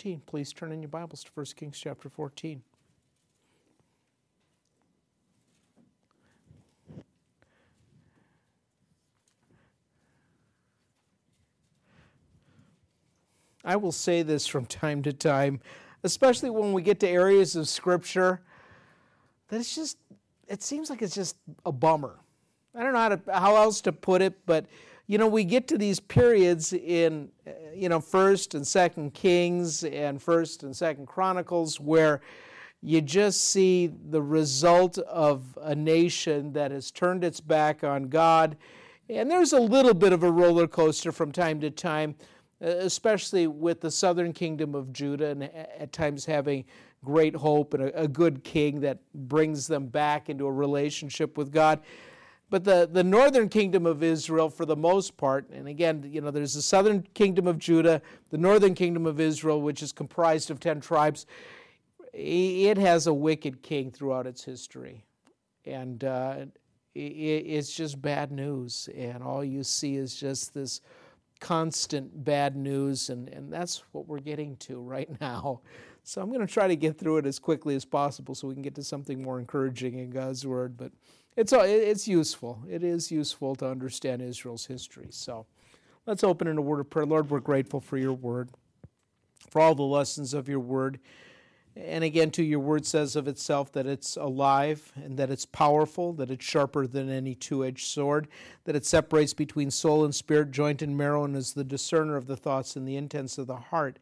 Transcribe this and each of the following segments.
14. Please turn in your Bibles to 1 Kings chapter 14. I will say this from time to time, especially when we get to areas of Scripture that it's just, it seems like it's just a bummer. I don't know how, to, how else to put it, but you know, we get to these periods in, you know, First and Second Kings and First and Second Chronicles where you just see the result of a nation that has turned its back on God. And there's a little bit of a roller coaster from time to time, uh, especially with the southern kingdom of Judah, and uh, at times having great hope and a, good king that brings them back into a relationship with God. But the, the northern kingdom of Israel, for the most part, and again, you know, there's the southern kingdom of Judah, the northern kingdom of Israel, which is comprised of 10 tribes, it has a wicked king throughout its history. And uh, it's just bad news. And all you see is just this constant bad news. And, and that's what we're getting to right now. So I'm going to try to get through it as quickly as possible so we can get to something more encouraging in God's Word. But it's, uh, it's useful. It is useful to understand Israel's history. So let's open in a word of prayer. Lord, we're grateful for your word, for all the lessons of your word. And again, too, your word says of itself that it's alive and that it's powerful, that it's sharper than any two edged sword, that it separates between soul and spirit, joint and marrow, and is the discerner of the thoughts and the intents of the heart.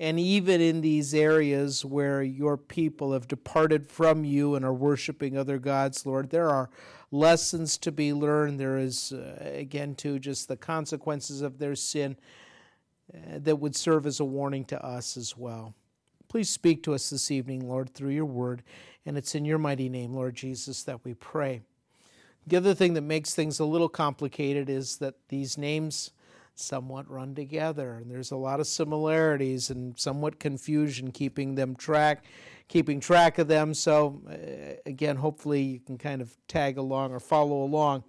And even in these areas where your people have departed from you and are worshiping other gods, Lord, there are lessons to be learned. There is, uh, again, too, just the consequences of their sin uh, that would serve as a warning to us as well. Please speak to us this evening, Lord, through your word. And it's in your mighty name, Lord Jesus, that we pray. The other thing that makes things a little complicated is that these names somewhat run together. And there's a lot of similarities and somewhat confusion keeping them track, keeping track of them. So uh, again, hopefully you can kind of tag along or follow along.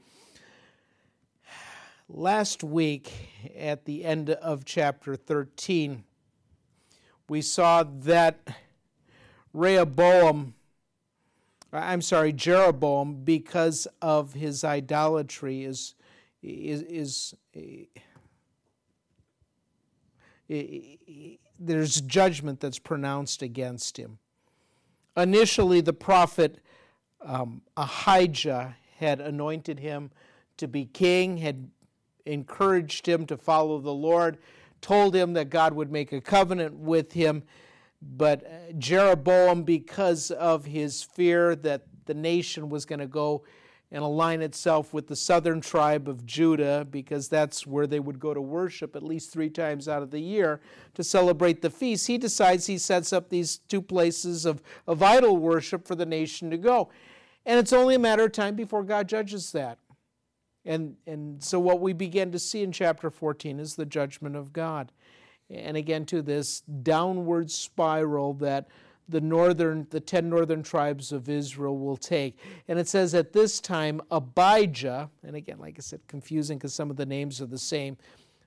Last week, at the end of chapter 13, we saw that Rehoboam, I'm sorry, Jeroboam, because of his idolatry, is, is, is there's judgment that's pronounced against him. Initially, the prophet um, Ahijah had anointed him to be king, had encouraged him to follow the Lord, told him that God would make a covenant with him. But uh, Jeroboam, because of his fear that the nation was going to go and align itself with the southern tribe of Judah because that's where they would go to worship at least three times out of the year to celebrate the feast. He decides he sets up these two places of, of idol worship for the nation to go. And it's only a matter of time before God judges that. And, and so, what we begin to see in chapter 14 is the judgment of God. And again, to this downward spiral that the northern the 10 northern tribes of Israel will take. And it says at this time Abijah, and again like I said confusing because some of the names are the same.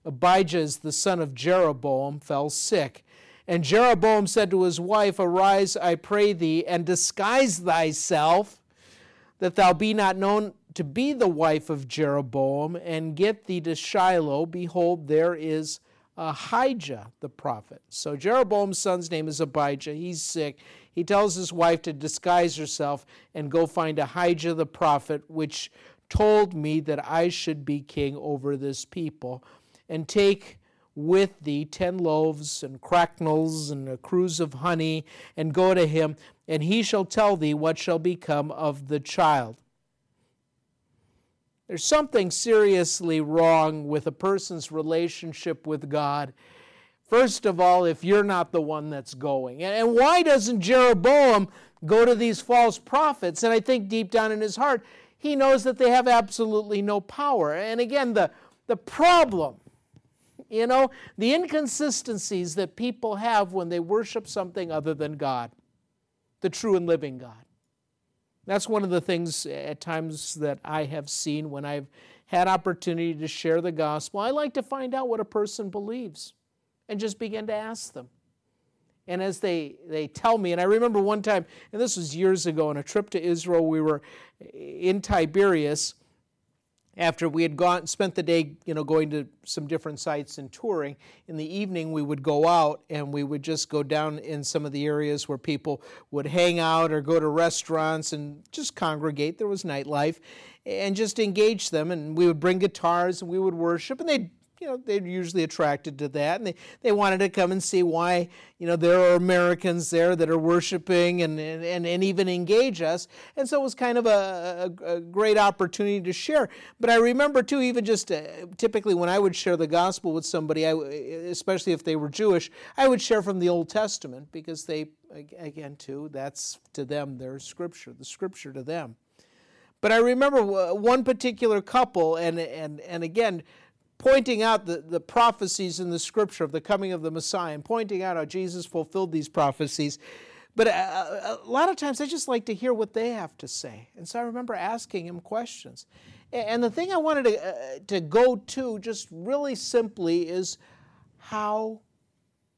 Abijah is the son of Jeroboam fell sick. And Jeroboam said to his wife, Arise, I pray thee, and disguise thyself, that thou be not known to be the wife of Jeroboam, and get thee to Shiloh. Behold, there is Ahijah the prophet. So Jeroboam's son's name is Abijah. He's sick. He tells his wife to disguise herself and go find Ahijah the prophet, which told me that I should be king over this people, and take with thee ten loaves and cracknels and a cruse of honey, and go to him, and he shall tell thee what shall become of the child. There's something seriously wrong with a person's relationship with God. First of all, if you're not the one that's going. And why doesn't Jeroboam go to these false prophets? And I think deep down in his heart, he knows that they have absolutely no power. And again, the, the problem, you know, the inconsistencies that people have when they worship something other than God, the true and living God. That's one of the things eh, at times that I have seen when I've had opportunity to share the gospel. I like to find out what a person believes and just begin to ask them. And as they, they tell me, and I remember one time, and this was years ago, on a trip to Israel, we were eh, in Tiberias after we had gone spent the day you know going to some different sites and touring in the evening we would go out and we would just go down in some of the areas where people would hang out or go to restaurants and just congregate. There was nightlife. And just engage them and we would bring guitars and we would worship and they'd you know, they're usually attracted to that, and they, they wanted to come and see why, you know, there are Americans there that are worshiping and, and, and even engage us. And so it was kind of a, a, a great opportunity to share. But I remember, too, even just uh, typically when I would share the gospel with somebody, I, especially if they were Jewish, I would share from the Old Testament because they, again, too, that's to them their scripture, the scripture to them. But I remember one particular couple, and, and, and again, pointing out the, the prophecies in the scripture of the coming of the Messiah and pointing out how Jesus fulfilled these prophecies. But a, uh, a, lot of times I just like to hear what they have to say. And so I remember asking him questions. And the thing I wanted to, uh, to go to just really simply is how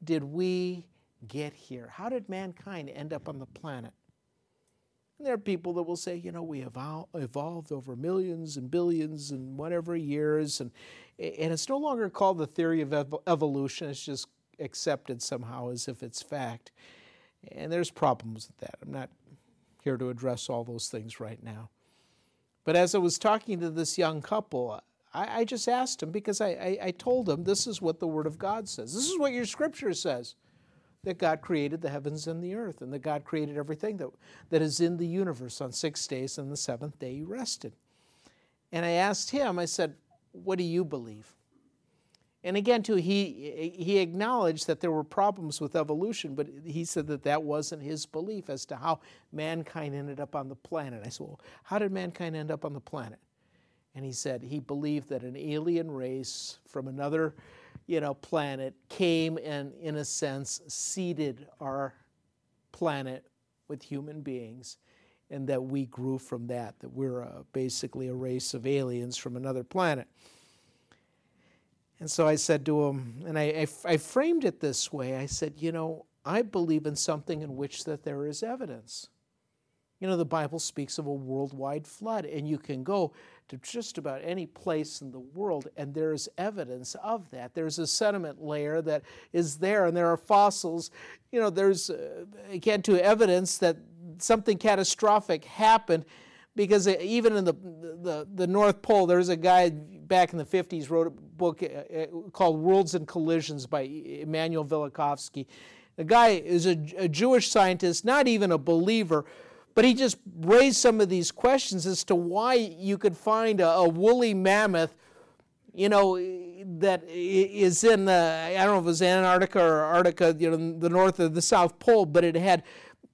did we get here? How did mankind end up on the planet? And there are people that will say, you know, we evolved over millions and billions and whatever years, and, and it's no longer called the theory of evolution, it's just accepted somehow as if it's fact. And there's problems with that. I'm not here to address all those things right now. But as I was talking to this young couple, I, I just asked him because I, I, I told him this is what the Word of God says. This is what your scripture says that God created the heavens and the earth, and that God created everything that, that is in the universe on six days, and the seventh day he rested. And I asked him, I said, What do you believe? And again, too, he, he acknowledged that there were problems with evolution, but he said that that wasn't his belief as to how mankind ended up on the planet. I said, Well, how did mankind end up on the planet? And he said he believed that an alien race from another you know, planet came and, in a sense, seeded our planet with human beings, and that we grew from that, that we're a, basically a race of aliens from another planet. And so I said to him, and I, I, I framed it this way I said, you know, I believe in something in which that there is evidence. You know, the Bible speaks of a worldwide flood, and you can go to just about any place in the world, and there is evidence of that. There's a sediment layer that is there, and there are fossils. You know, there's, uh, again, to evidence that something catastrophic happened because even in the, the, the North Pole, there's a guy back in the 50s wrote a book uh, uh, called Worlds and Collisions by Immanuel Velikovsky. The guy is a, a Jewish scientist, not even a believer, but he just raised some of these questions as to why you could find a, a woolly mammoth, you know, that is in, the, I don't know if it was Antarctica or Arctica, you know, the north of the South Pole, but it had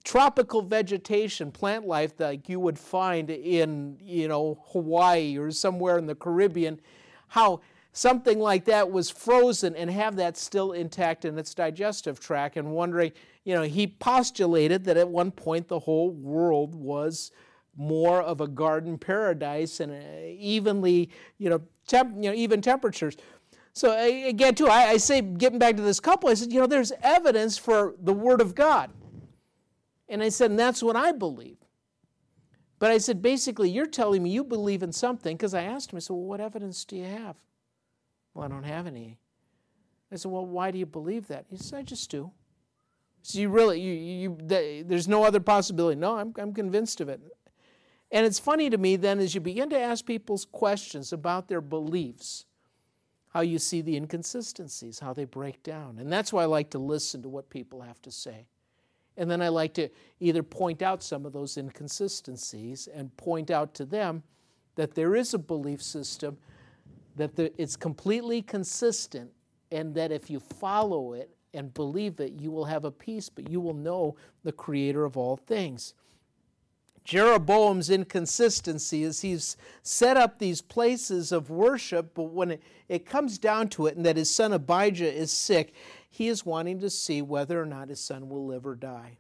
tropical vegetation, plant life like you would find in, you know, Hawaii or somewhere in the Caribbean, how something like that was frozen and have that still intact in its digestive tract and wondering, you know, he postulated that at one point the whole world was more of a garden paradise and uh, evenly, you know, temp, you know, even temperatures. So again, too, I, I say, getting back to this couple, I said, you know, there's evidence for the Word of God. And I said, and that's what I believe. But I said, basically, you're telling me you believe in something, because I asked him, I said, well, what evidence do you have? Well, I don't have any. I said, well, why do you believe that? He said, I just do. So you really, you, you, there's no other possibility. No, I'm, I'm convinced of it. And it's funny to me then as you begin to ask people's questions about their beliefs, how you see the inconsistencies, how they break down. And that's why I like to listen to what people have to say. And then I like to either point out some of those inconsistencies and point out to them that there is a belief system, that the, it's completely consistent, and that if you follow it and believe it, you will have a peace, but you will know the Creator of all things. Jeroboam's inconsistency is he's set up these places of worship, but when it, it comes down to it, and that his son Abijah is sick, he is wanting to see whether or not his son will live or die.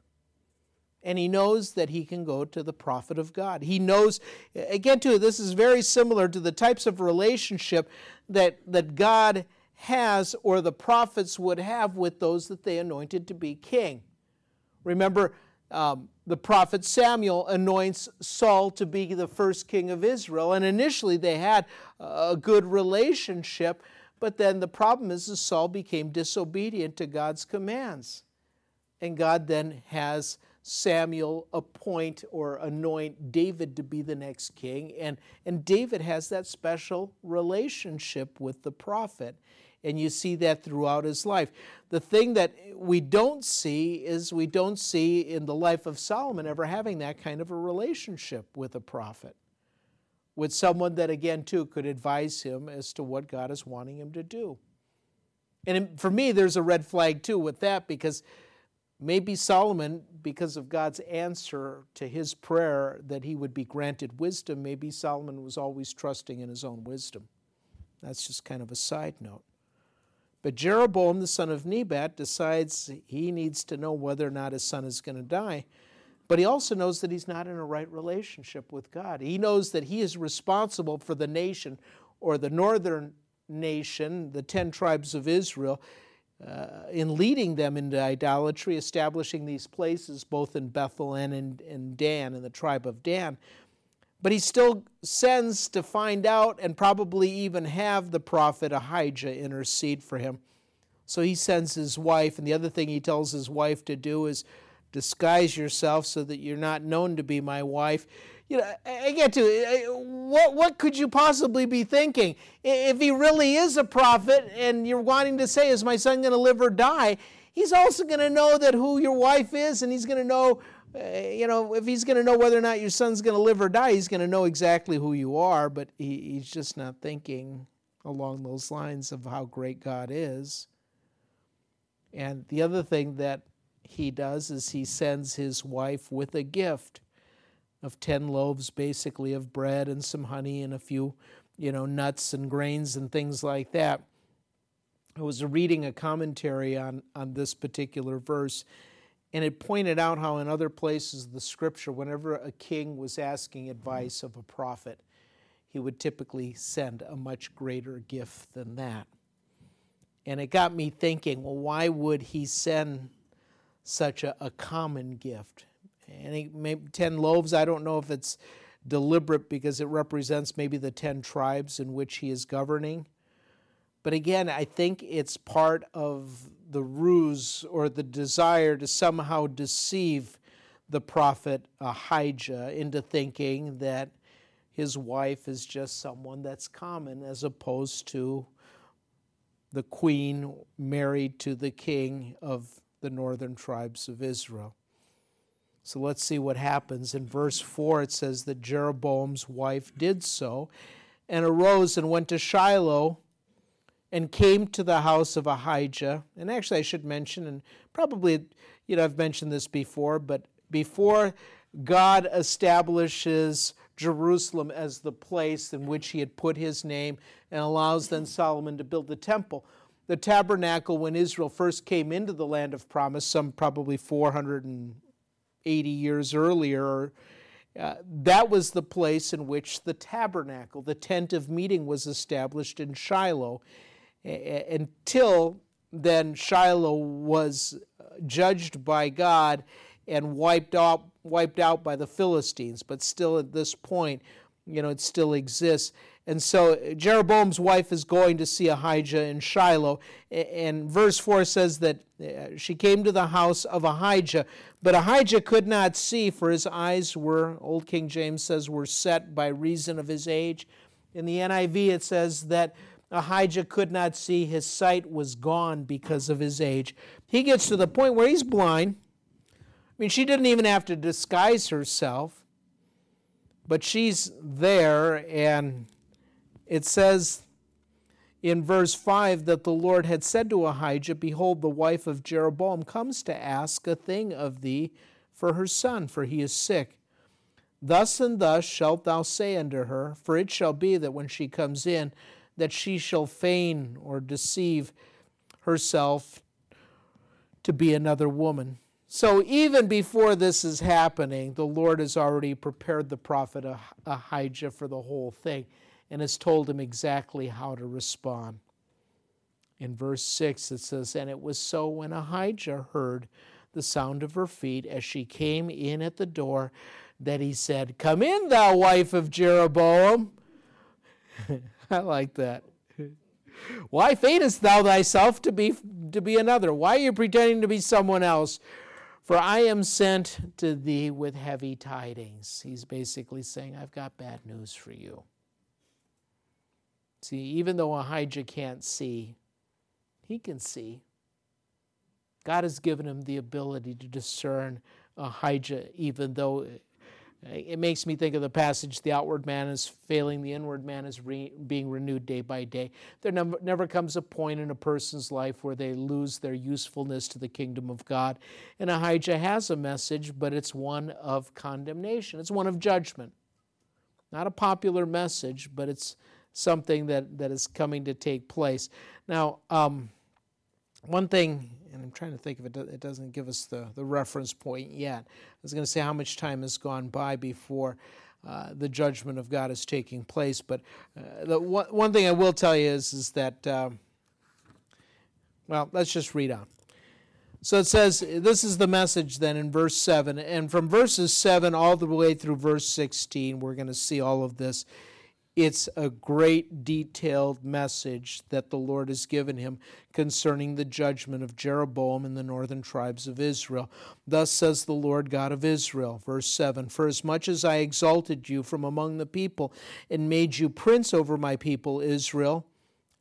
And he knows that he can go to the prophet of God. He knows, again, too, this is very similar to the types of relationship that, that God has or the prophets would have with those that they anointed to be king. Remember, um, the prophet Samuel anoints Saul to be the first king of Israel, and initially they had a good relationship, but then the problem is that Saul became disobedient to God's commands. And God then has Samuel appoint or anoint David to be the next king. And, and David has that special relationship with the prophet. And you see that throughout his life. The thing that we don't see is we don't see in the life of Solomon ever having that kind of a relationship with a prophet, with someone that, again, too, could advise him as to what God is wanting him to do. And for me, there's a red flag, too, with that because maybe Solomon, because of God's answer to his prayer that he would be granted wisdom, maybe Solomon was always trusting in his own wisdom. That's just kind of a side note. But Jeroboam, the son of Nebat, decides he needs to know whether or not his son is going to die. But he also knows that he's not in a right relationship with God. He knows that he is responsible for the nation or the northern nation, the 10 tribes of Israel, uh, in leading them into idolatry, establishing these places both in Bethel and in, in Dan, in the tribe of Dan. But he still sends to find out and probably even have the prophet Ahijah intercede for him. So he sends his wife, and the other thing he tells his wife to do is disguise yourself so that you're not known to be my wife. You know, I get to what what could you possibly be thinking? If he really is a prophet and you're wanting to say, is my son going to live or die? He's also going to know that who your wife is, and he's going to know uh, you know, if he's going to know whether or not your son's going to live or die, he's going to know exactly who you are, but he, he's just not thinking along those lines of how great God is. And the other thing that he does is he sends his wife with a gift of 10 loaves, basically, of bread and some honey and a few, you know, nuts and grains and things like that. I was reading a commentary on, on this particular verse and it pointed out how in other places of the scripture, whenever a king was asking advice of a prophet, he would typically send a much greater gift than that. And it got me thinking, well, why would he send such a, a common gift? And he, maybe 10 loaves, I don't know if it's deliberate because it represents maybe the 10 tribes in which he is governing. But again, I think it's part of the ruse or the desire to somehow deceive the prophet Ahijah into thinking that his wife is just someone that's common as opposed to the queen married to the king of the northern tribes of Israel. So let's see what happens. In verse 4, it says that Jeroboam's wife did so and arose and went to Shiloh and came to the house of Ahijah. And actually, I should mention, and probably, you know, I've mentioned this before, but before God establishes Jerusalem as the place in which he had put his name and allows then Solomon to build the temple. The tabernacle, when Israel first came into the land of promise, some probably 480 years earlier, uh, that was the place in which the tabernacle, the tent of meeting, was established in Shiloh until then Shiloh was judged by God and wiped out, wiped out by the Philistines. But still, at this point, you know, it still exists. And so Jeroboam's wife is going to see Ahijah in Shiloh. And verse 4 says that uh, she came to the house of Ahijah, but Ahijah could not see, for his eyes were, Old King James says, were set by reason of his age. In the NIV, it says that Ahijah could not see. His sight was gone because of his age. He gets to the point where he's blind. I mean, she didn't even have to disguise herself, but she's there, and it says in verse 5 that the Lord had said to Ahijah, Behold, the wife of Jeroboam comes to ask a thing of thee for her son, for he is sick. Thus and thus shalt thou say unto her, for it shall be that when she comes in, that she shall feign or deceive herself to be another woman. So even before this is happening, the Lord has already prepared the prophet Ahijah for the whole thing and has told him exactly how to respond. In verse 6, it says, And it was so when Ahijah heard the sound of her feet as she came in at the door that he said, Come in, thou wife of Jeroboam. I like that. Why feignest thou thyself to be, to be another? Why are you pretending to be someone else? For I am sent to thee with heavy tidings. He's basically saying, I've got bad news for you. See, even though Ahijah can't see, he can see. God has given him the ability to discern Ahijah, even though it makes me think of the passage the outward man is failing, the inward man is re- being renewed day by day. There never, never comes a point in a person's life where they lose their usefulness to the kingdom of God. And Ahijah has a message, but it's one of condemnation, it's one of judgment. Not a popular message, but it's something that, that is coming to take place. Now, um, one thing, and I'm trying to think if it, do, it doesn't give us the, the reference point yet. I was going to say how much time has gone by before uh, the judgment of God is taking place. But uh, the one, one thing I will tell you is, is that, um, well, let's just read on. So it says, this is the message then in verse 7. And from verses 7 all the way through verse 16, we're going to see all of this. It's a great detailed message that the Lord has given him concerning the judgment of Jeroboam and the northern tribes of Israel. Thus says the Lord God of Israel, verse 7 For as much as I exalted you from among the people and made you prince over my people Israel,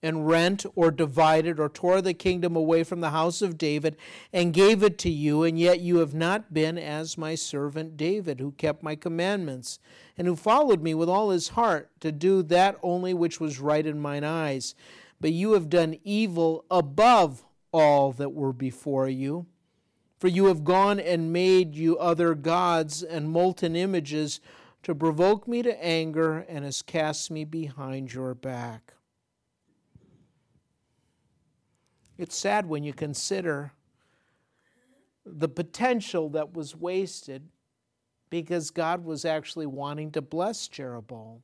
and rent or divided or tore the kingdom away from the house of David and gave it to you, and yet you have not been as my servant David, who kept my commandments, and who followed me with all his heart to do that only which was right in mine eyes. But you have done evil above all that were before you. For you have gone and made you other gods and molten images to provoke me to anger, and has cast me behind your back. It's sad when you consider the potential that was wasted because God was actually wanting to bless Jeroboam.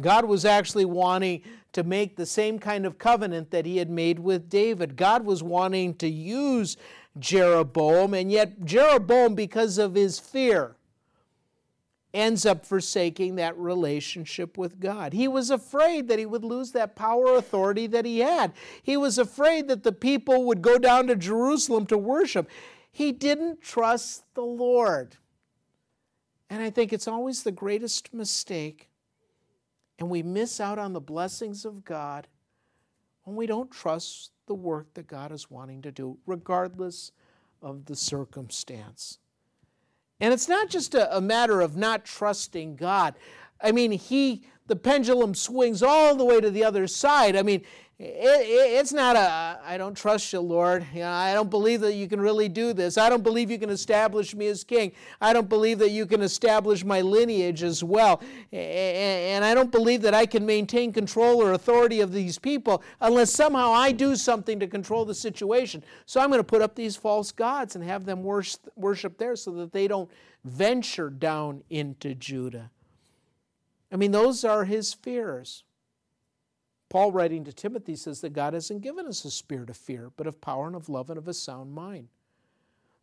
God was actually wanting to make the same kind of covenant that he had made with David. God was wanting to use Jeroboam, and yet Jeroboam, because of his fear, ends up forsaking that relationship with God. He was afraid that he would lose that power authority that he had. He was afraid that the people would go down to Jerusalem to worship. He didn't trust the Lord. And I think it's always the greatest mistake. And we miss out on the blessings of God when we don't trust the work that God is wanting to do, regardless of the circumstance. And it's not just a, a matter of not trusting God. I mean, he the pendulum swings all the way to the other side. I mean, it, it, it's not a, I don't trust you, Lord. You know, I don't believe that you can really do this. I don't believe you can establish me as king. I don't believe that you can establish my lineage as well. And I don't believe that I can maintain control or authority of these people unless somehow I do something to control the situation. So I'm going to put up these false gods and have them worship there so that they don't venture down into Judah. I mean, those are his fears. Paul, writing to Timothy, says that God hasn't given us a spirit of fear, but of power and of love and of a sound mind.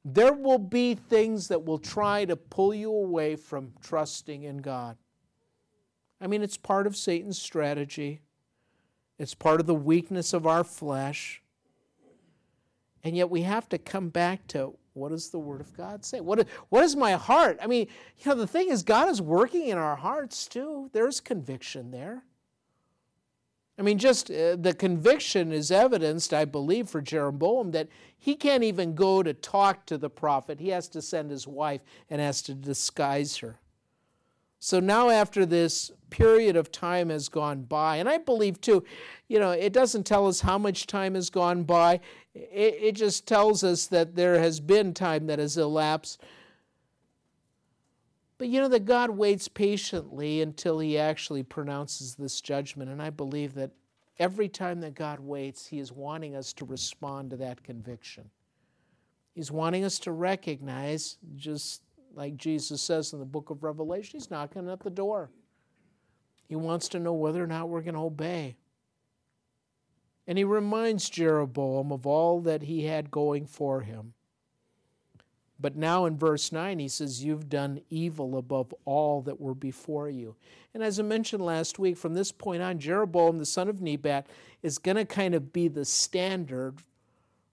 There will be things that will try to pull you away from trusting in God. I mean, it's part of Satan's strategy, it's part of the weakness of our flesh. And yet we have to come back to what does the Word of God say? What is, what is my heart? I mean, you know, the thing is, God is working in our hearts too. There's conviction there. I mean, just uh, the conviction is evidenced, I believe, for Jeroboam that he can't even go to talk to the prophet. He has to send his wife and has to disguise her. So now, after this period of time has gone by, and I believe too, you know, it doesn't tell us how much time has gone by, it, it just tells us that there has been time that has elapsed. But you know that God waits patiently until he actually pronounces this judgment. And I believe that every time that God waits, he is wanting us to respond to that conviction. He's wanting us to recognize, just like Jesus says in the book of Revelation, he's knocking at the door. He wants to know whether or not we're going to obey. And he reminds Jeroboam of all that he had going for him. But now in verse 9, he says, You've done evil above all that were before you. And as I mentioned last week, from this point on, Jeroboam, the son of Nebat, is going to kind of be the standard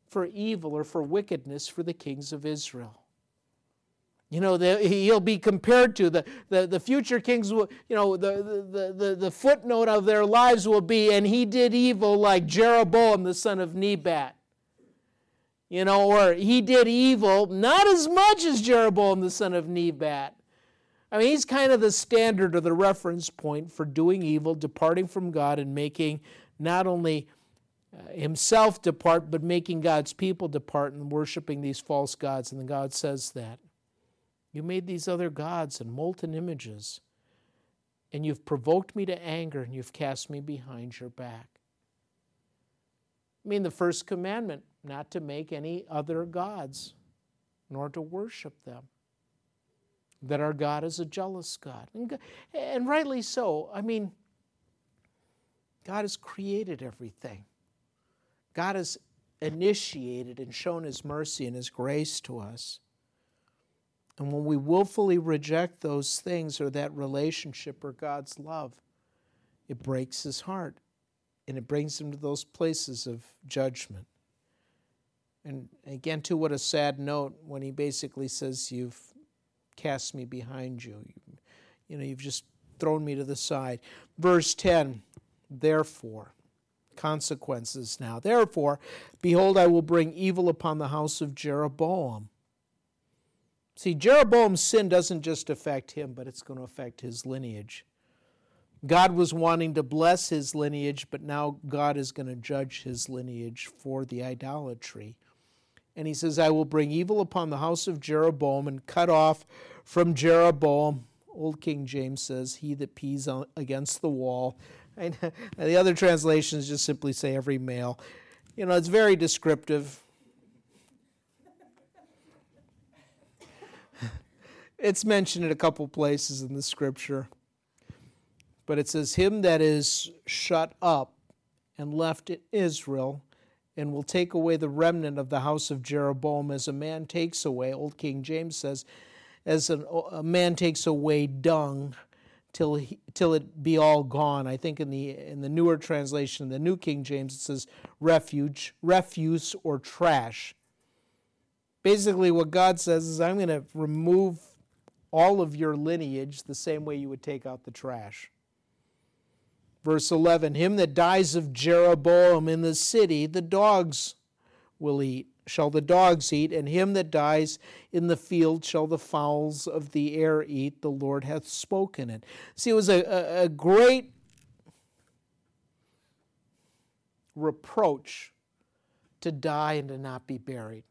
for evil or for wickedness for the kings of Israel. You know, the, he'll be compared to the, the, the future kings, will, you know, the, the, the, the footnote of their lives will be, and he did evil like Jeroboam, the son of Nebat you know, or he did evil, not as much as Jeroboam the son of Nebat. I mean, he's kind of the standard or the reference point for doing evil, departing from God, and making not only uh, himself depart, but making God's people depart and worshiping these false gods. And then God says that. You made these other gods and molten images, and you've provoked me to anger, and you've cast me behind your back. I mean, the first commandment not to make any other gods, nor to worship them. That our God is a jealous God. And, and rightly so. I mean, God has created everything, God has initiated and shown His mercy and His grace to us. And when we willfully reject those things or that relationship or God's love, it breaks His heart and it brings him to those places of judgment. And again, too, what a sad note when he basically says, You've cast me behind you. you. You know, you've just thrown me to the side. Verse 10 Therefore, consequences now. Therefore, behold, I will bring evil upon the house of Jeroboam. See, Jeroboam's sin doesn't just affect him, but it's going to affect his lineage. God was wanting to bless his lineage, but now God is going to judge his lineage for the idolatry. And he says, I will bring evil upon the house of Jeroboam and cut off from Jeroboam. Old King James says, He that pees against the wall. And the other translations just simply say, Every male. You know, it's very descriptive. it's mentioned in a couple places in the scripture. But it says, Him that is shut up and left in Israel, and will take away the remnant of the house of Jeroboam as a man takes away, Old King James says, as an, a man takes away dung till, he, till it be all gone. I think in the, in the newer translation, the New King James, it says refuge, refuse, or trash. Basically, what God says is, I'm going to remove all of your lineage the same way you would take out the trash. Verse 11 Him that dies of Jeroboam in the city, the dogs will eat, shall the dogs eat, and him that dies in the field shall the fowls of the air eat. The Lord hath spoken it. See, it was a, a, a great reproach to die and to not be buried.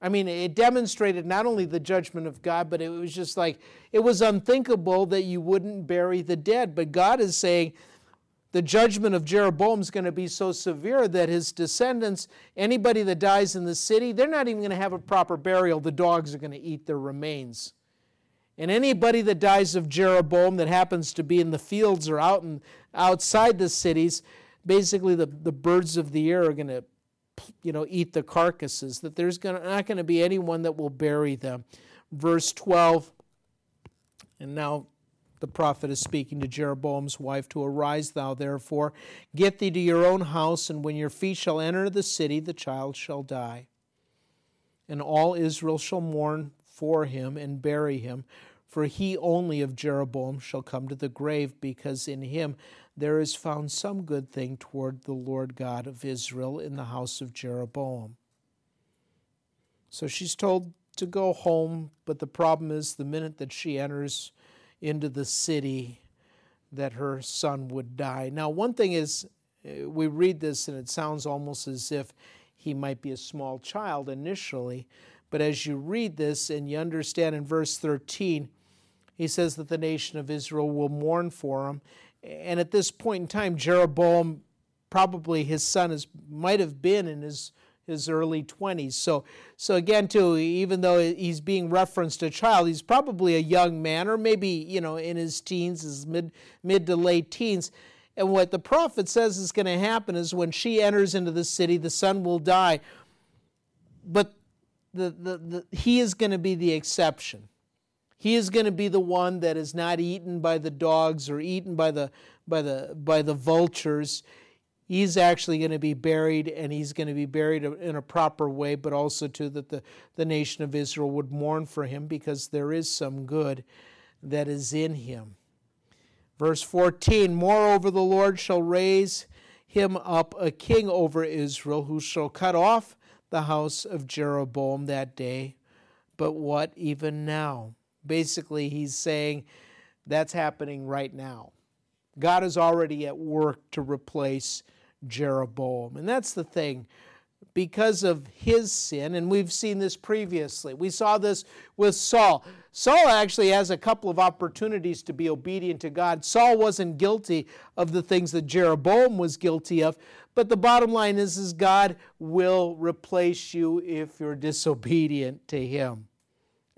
I mean, it demonstrated not only the judgment of God, but it was just like, it was unthinkable that you wouldn't bury the dead. But God is saying the judgment of Jeroboam is going to be so severe that his descendants, anybody that dies in the city, they're not even going to have a proper burial. The dogs are going to eat their remains. And anybody that dies of Jeroboam that happens to be in the fields or out and outside the cities, basically the, the birds of the air are going to you know, eat the carcasses, that there's gonna, not going to be anyone that will bury them. Verse 12, and now the prophet is speaking to Jeroboam's wife to arise thou therefore get thee to your own house and when your feet shall enter the city the child shall die and all Israel shall mourn for him and bury him for he only of Jeroboam shall come to the grave because in him there is found some good thing toward the Lord God of Israel in the house of Jeroboam. So she's told to go home, but the problem is the minute that she enters into the city, that her son would die. Now, one thing is, uh, we read this and it sounds almost as if he might be a small child initially, but as you read this and you understand in verse 13, he says that the nation of Israel will mourn for him and at this point in time, Jeroboam, probably his son, is, might have been in his, his early 20s. So, so again, too, even though he's being referenced a child, he's probably a young man, or maybe you know in his teens, his mid mid to late teens. And what the prophet says is going to happen is when she enters into the city, the son will die. But the, the, the, he is going to be the exception. He is going to be the one that is not eaten by the dogs or eaten by the, by the, by the vultures. He's actually going to be buried, and he's going to be buried in a proper way, but also too that the, the nation of Israel would mourn for him because there is some good that is in him. Verse 14 Moreover, the Lord shall raise him up a king over Israel, who shall cut off the house of Jeroboam that day. But what even now? Basically, he's saying that's happening right now. God is already at work to replace Jeroboam. And that's the thing because of his sin, and we've seen this previously. We saw this with Saul. Saul actually has a couple of opportunities to be obedient to God. Saul wasn't guilty of the things that Jeroboam was guilty of, but the bottom line is, is God will replace you if you're disobedient to him.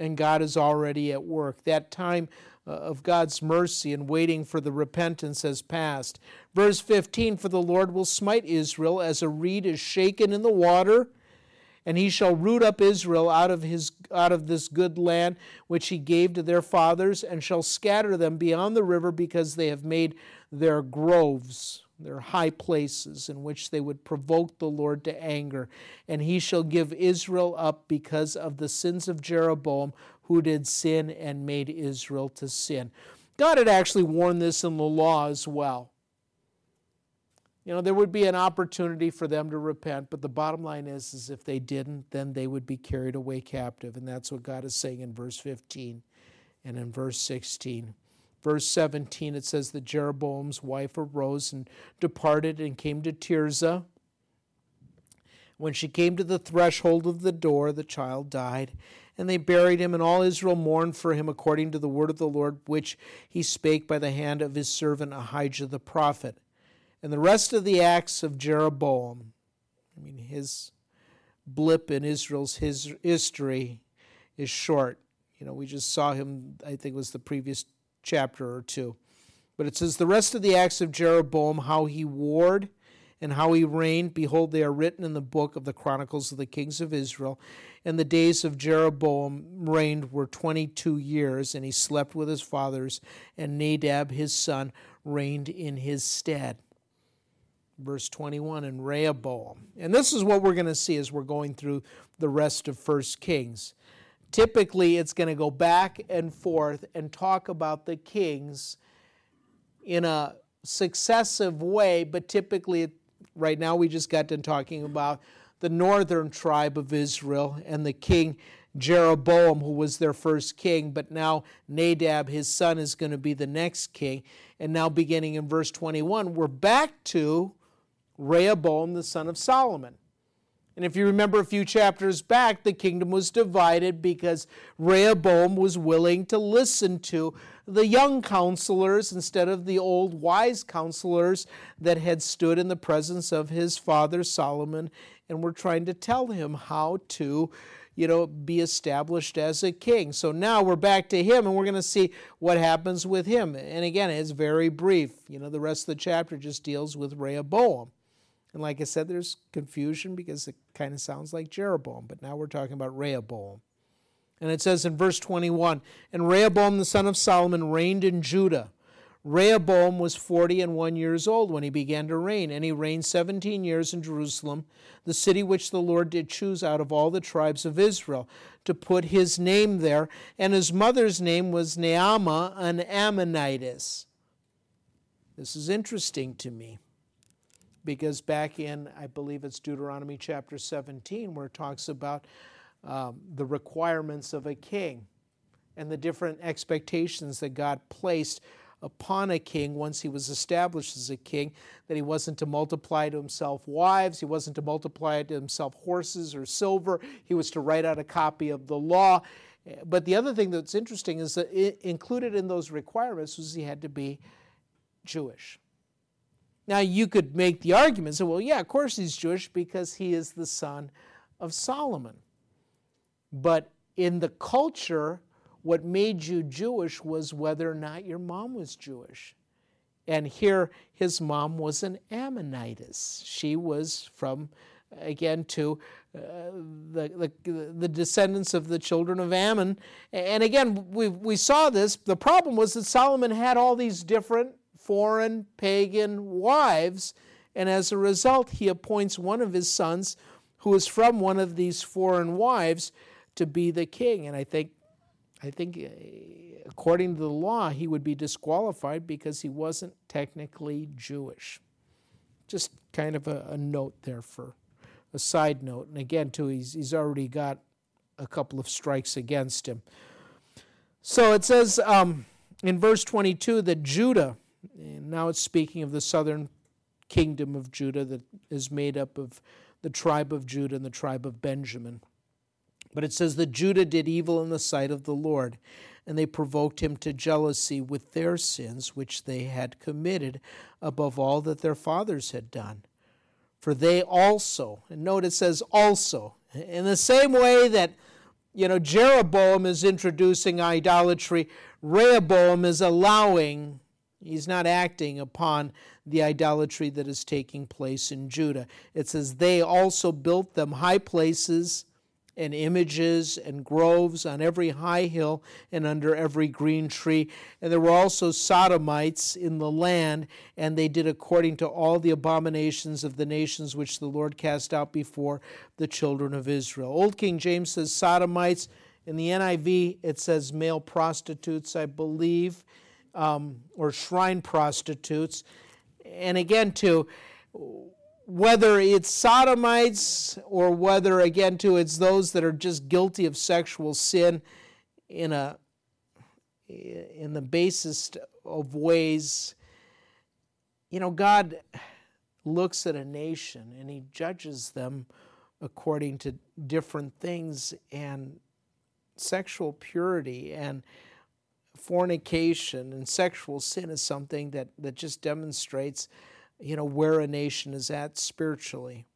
And God is already at work. That time uh, of God's mercy and waiting for the repentance has passed. Verse 15 For the Lord will smite Israel as a reed is shaken in the water, and he shall root up Israel out of, his, out of this good land which he gave to their fathers, and shall scatter them beyond the river because they have made their groves their high places in which they would provoke the Lord to anger. And he shall give Israel up because of the sins of Jeroboam, who did sin and made Israel to sin. God had actually warned this in the law as well. You know, there would be an opportunity for them to repent, but the bottom line is, is if they didn't, then they would be carried away captive. And that's what God is saying in verse 15 and in verse 16. Verse 17, it says that Jeroboam's wife arose and departed and came to Tirzah. When she came to the threshold of the door, the child died. And they buried him, and all Israel mourned for him according to the word of the Lord, which he spake by the hand of his servant Ahijah the prophet. And the rest of the acts of Jeroboam, I mean, his blip in Israel's his history is short. You know, we just saw him, I think it was the previous chapter or two. But it says, The rest of the acts of Jeroboam, how he warred and how he reigned, behold, they are written in the book of the Chronicles of the Kings of Israel. And the days of Jeroboam reigned were 22 years, and he slept with his fathers, and Nadab his son reigned in his stead. Verse 21 and Rehoboam. And this is what we're going to see as we're going through the rest of First Kings. Typically, it's going to go back and forth and talk about the kings in a successive way, but typically, right now, we just got done talking about the northern tribe of Israel and the king Jeroboam, who was their first king, but now Nadab, his son, is going to be the next king. And now, beginning in verse 21, we're back to Rehoboam, the son of Solomon. And if you remember a few chapters back, the kingdom was divided because Rehoboam was willing to listen to the young counselors instead of the old wise counselors that had stood in the presence of his father Solomon and were trying to tell him how to you know be established as a king. So now we're back to him and we're going to see what happens with him. And again it's very brief. You know the rest of the chapter just deals with rehoboam and like i said there's confusion because it kind of sounds like jeroboam but now we're talking about rehoboam and it says in verse 21 and rehoboam the son of solomon reigned in judah Rehoboam was forty and one years old when he began to reign, and he reigned seventeen years in Jerusalem, the city which the Lord did choose out of all the tribes of Israel, to put his name there. And his mother's name was Naamah, an Ammonitess. This is interesting to me because back in, I believe it's Deuteronomy chapter 17, where it talks about um, the requirements of a king and the different expectations that God placed upon a king once he was established as a king, that he wasn't to multiply to himself wives, he wasn't to multiply to himself horses or silver, he was to write out a copy of the law. But the other thing that's interesting is that included in those requirements was he had to be Jewish. Now, you could make the argument, say, well, yeah, of course he's Jewish because he is the son of Solomon. But in the culture what made you Jewish was whether or not your mom was Jewish. And here his mom was an Ammonitess. She was from, again, to uh, the, the, the descendants of the children of Ammon. And again, we, we saw this. The problem was that Solomon had all these different foreign pagan wives, and as a result, he appoints one of his sons, who is from one of these foreign wives, to be the king. And I think, I think, uh, according to the law, he would be disqualified because he wasn't technically Jewish. Just kind of a, a note there for a side note. And again, too, he's, he's already got a couple of strikes against him. So it says um, in verse 22 that Judah, now it's speaking of the southern kingdom of Judah that is made up of the tribe of Judah and the tribe of Benjamin. But it says that Judah did evil in the sight of the Lord, and they provoked him to jealousy with their sins which they had committed above all that their fathers had done. For they also, and note it says also, in the same way that you know Jeroboam is introducing idolatry, Rehoboam is allowing, he's not acting upon the idolatry that is taking place in Judah. It says, They also built them high places and images and groves on every high hill and under every green tree. And there were also sodomites in the land, and they did according to all the abominations of the nations which the Lord cast out before the children of Israel. Old King James says sodomites. In the NIV, it says male prostitutes, I believe, um, or shrine prostitutes. And again, too, whether it's sodomites or whether again too it's those that are just guilty of sexual sin in a in the basest of ways you know god looks at a nation and he judges them according to different things and sexual purity and fornication and sexual sin is something that that just demonstrates you know, where a nation is at spiritually.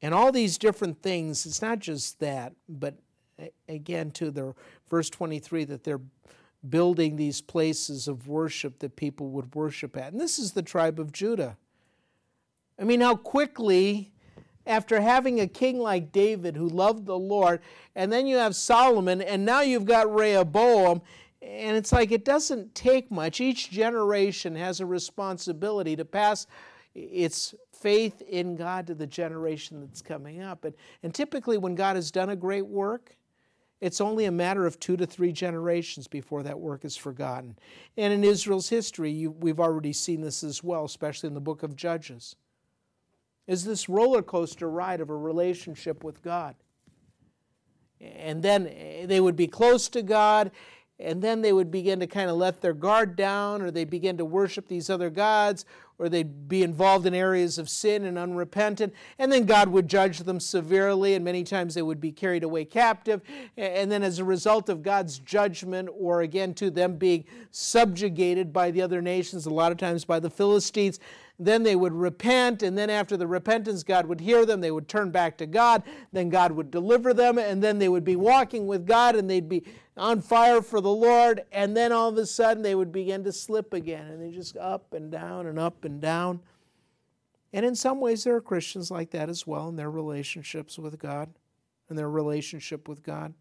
And all these different things, it's not just that, but again, to the verse 23, that they're building these places of worship that people would worship at. And this is the tribe of Judah. I mean, how quickly, after having a king like David who loved the Lord, and then you have Solomon, and now you've got Rehoboam, and it's like it doesn't take much. Each generation has a responsibility to pass its faith in God to the generation that's coming up. And, and typically, when God has done a great work, it's only a matter of two to three generations before that work is forgotten. And in Israel's history, you, we've already seen this as well, especially in the book of Judges. Is this roller coaster ride of a relationship with God? And then they would be close to God, and then they would begin to kind of let their guard down, or they begin to worship these other gods, or they'd be involved in areas of sin and unrepentant, and then God would judge them severely, and many times they would be carried away captive. And then, as a result of God's judgment, or again to them being subjugated by the other nations, a lot of times by the Philistines, then they would repent, and then after the repentance, God would hear them. They would turn back to God. Then God would deliver them, and then they would be walking with God, and they'd be on fire for the Lord. And then all of a sudden, they would begin to slip again, and they just up and down and up and down. And in some ways, there are Christians like that as well in their relationships with God and their relationship with God.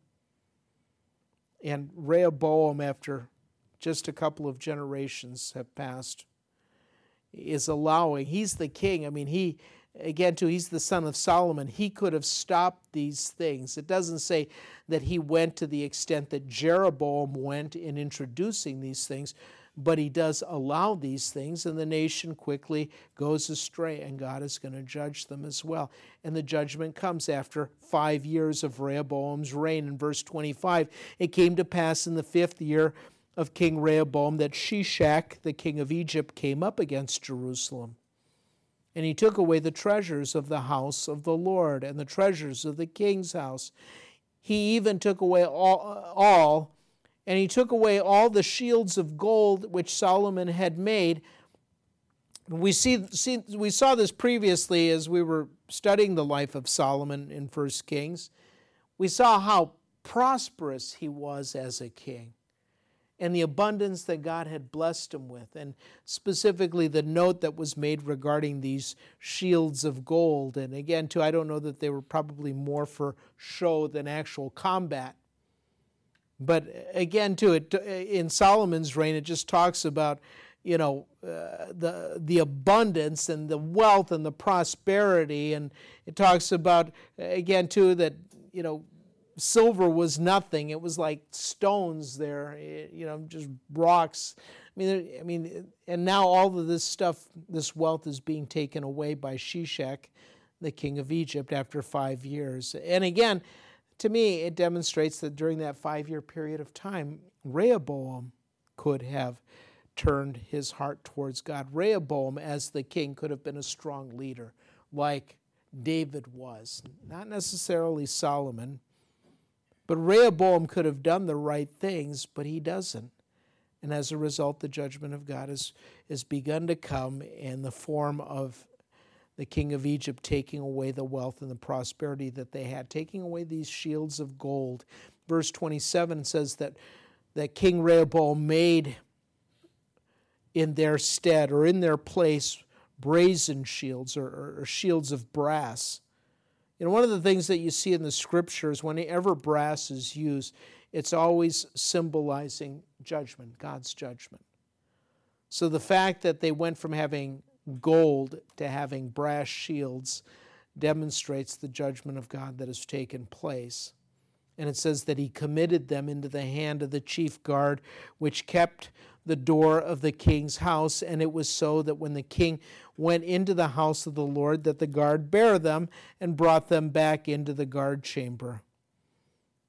And Rehoboam, after just a couple of generations have passed, is allowing. He's the king. I mean, he, again, too, he's the son of Solomon. He could have stopped these things. It doesn't say that he went to the extent that Jeroboam went in introducing these things, but he does allow these things, and the nation quickly goes astray, and God is going to judge them as well. And the judgment comes after five years of Rehoboam's reign. In verse 25, it came to pass in the fifth year of King Rehoboam that Shishak, the king of Egypt, came up against Jerusalem. And he took away the treasures of the house of the Lord and the treasures of the king's house. He even took away all, all and he took away all the shields of gold which Solomon had made. We, see, see, we saw this previously as we were studying the life of Solomon in 1 Kings. We saw how prosperous he was as a king. And the abundance that God had blessed him with, and specifically the note that was made regarding these shields of gold. And again, too, I don't know that they were probably more for show than actual combat. But again, too, it, in Solomon's reign, it just talks about you know uh, the the abundance and the wealth and the prosperity, and it talks about again too that you know silver was nothing; it was like stones there, eh, you know, just rocks. I mean, I mean, and now all of this stuff, this wealth, is being taken away by Shishak, the king of Egypt, after five years. And again, to me, it demonstrates that during that five year period of time, Rehoboam could have turned his heart towards God. Rehoboam, as the king, could have been a strong leader like David was, not necessarily Solomon. But Rehoboam could have done the right things, but he doesn't. And as a result, the judgment of God has, has begun to come in the form of the king of Egypt taking away the wealth and the prosperity that they had, taking away these shields of gold. Verse 27 says that, that King Rehoboam made in their stead or in their place brazen shields or, or, or shields of brass. You know, one of the things that you see in the scriptures, whenever brass is used, it's always symbolizing judgment, God's judgment. So the fact that they went from having gold to having brass shields demonstrates the judgment of God that has taken place. And it says that he committed them into the hand of the chief guard, which kept the door of the king's house. And it was so that when the king went into the house of the Lord, that the guard bare them and brought them back into the guard chamber.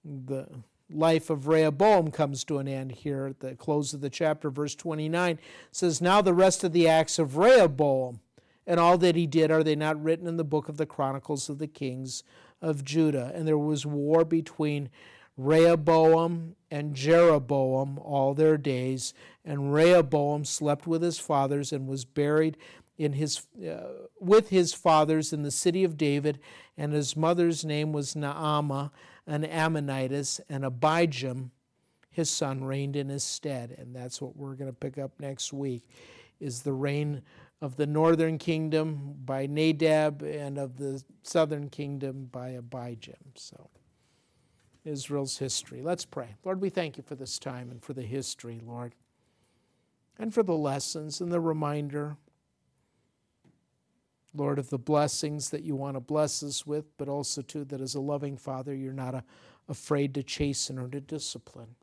The life of Rehoboam comes to an end here at the close of the chapter. Verse 29 says, Now the rest of the acts of Rehoboam and all that he did, are they not written in the book of the Chronicles of the Kings of Judah? And there was war between Rehoboam and Jeroboam all their days. And Rehoboam slept with his fathers and was buried in his, uh, with his fathers in the city of David. And his mother's name was Naamah, an Ammonitess, and Abijam, his son, reigned in his stead. And that's what we're going to pick up next week, is the reign of the northern kingdom by Nadab and of the southern kingdom by Abijam. So. Israel's history. Let's pray. Lord, we thank you for this time and for the history, Lord, and for the lessons and the reminder, Lord, of the blessings that you want to bless us with, but also, too, that as a loving Father, you're not a, afraid to chasten or to discipline.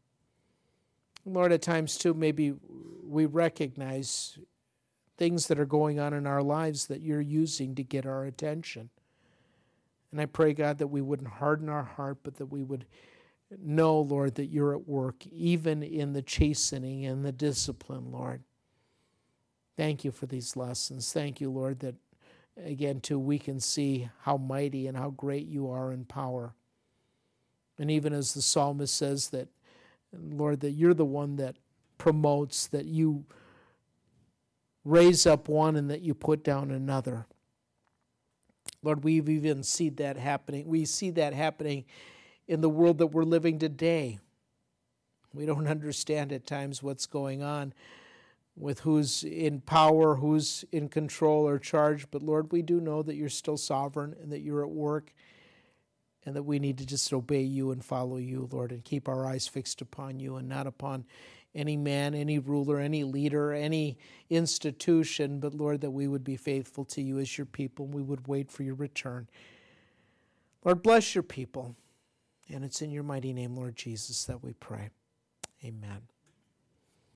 Lord, at times, too, maybe we recognize things that are going on in our lives that you're using to get our attention. And I pray, God, that we wouldn't harden our heart, but that we would know, Lord, that you're at work, even in the chastening and the discipline, Lord. Thank you for these lessons. Thank you, Lord, that again, too, we can see how mighty and how great you are in power. And even as the psalmist says that, Lord, that you're the one that promotes, that you raise up one and that you put down another. Lord, we've even seen that happening. We see that happening in the world that we're living today. We don't understand at times what's going on with who's in power, who's in control or charge, but Lord, we do know that you're still sovereign and that you're at work and that we need to just obey you and follow you, Lord, and keep our eyes fixed upon you and not upon any man, any ruler, any leader, any institution, but Lord, that we would be faithful to you as your people and we would wait for your return. Lord, bless your people. And it's in your mighty name, Lord Jesus, that we pray. Amen.